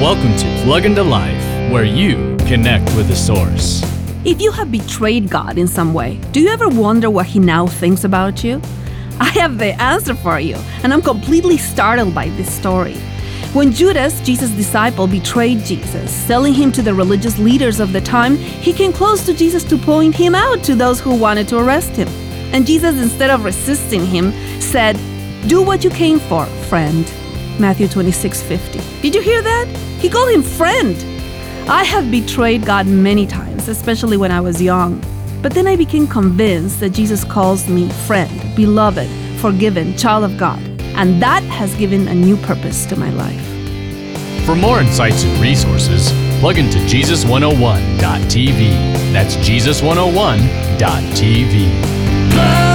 Welcome to Plug into Life, where you connect with the source. If you have betrayed God in some way, do you ever wonder what He now thinks about you? I have the answer for you, and I'm completely startled by this story. When Judas, Jesus' disciple, betrayed Jesus, selling him to the religious leaders of the time, he came close to Jesus to point him out to those who wanted to arrest him. And Jesus, instead of resisting him, said, Do what you came for, friend. Matthew 26 50. Did you hear that? He called him friend. I have betrayed God many times, especially when I was young. But then I became convinced that Jesus calls me friend, beloved, forgiven, child of God. And that has given a new purpose to my life. For more insights and resources, plug into Jesus101.tv. That's Jesus101.tv.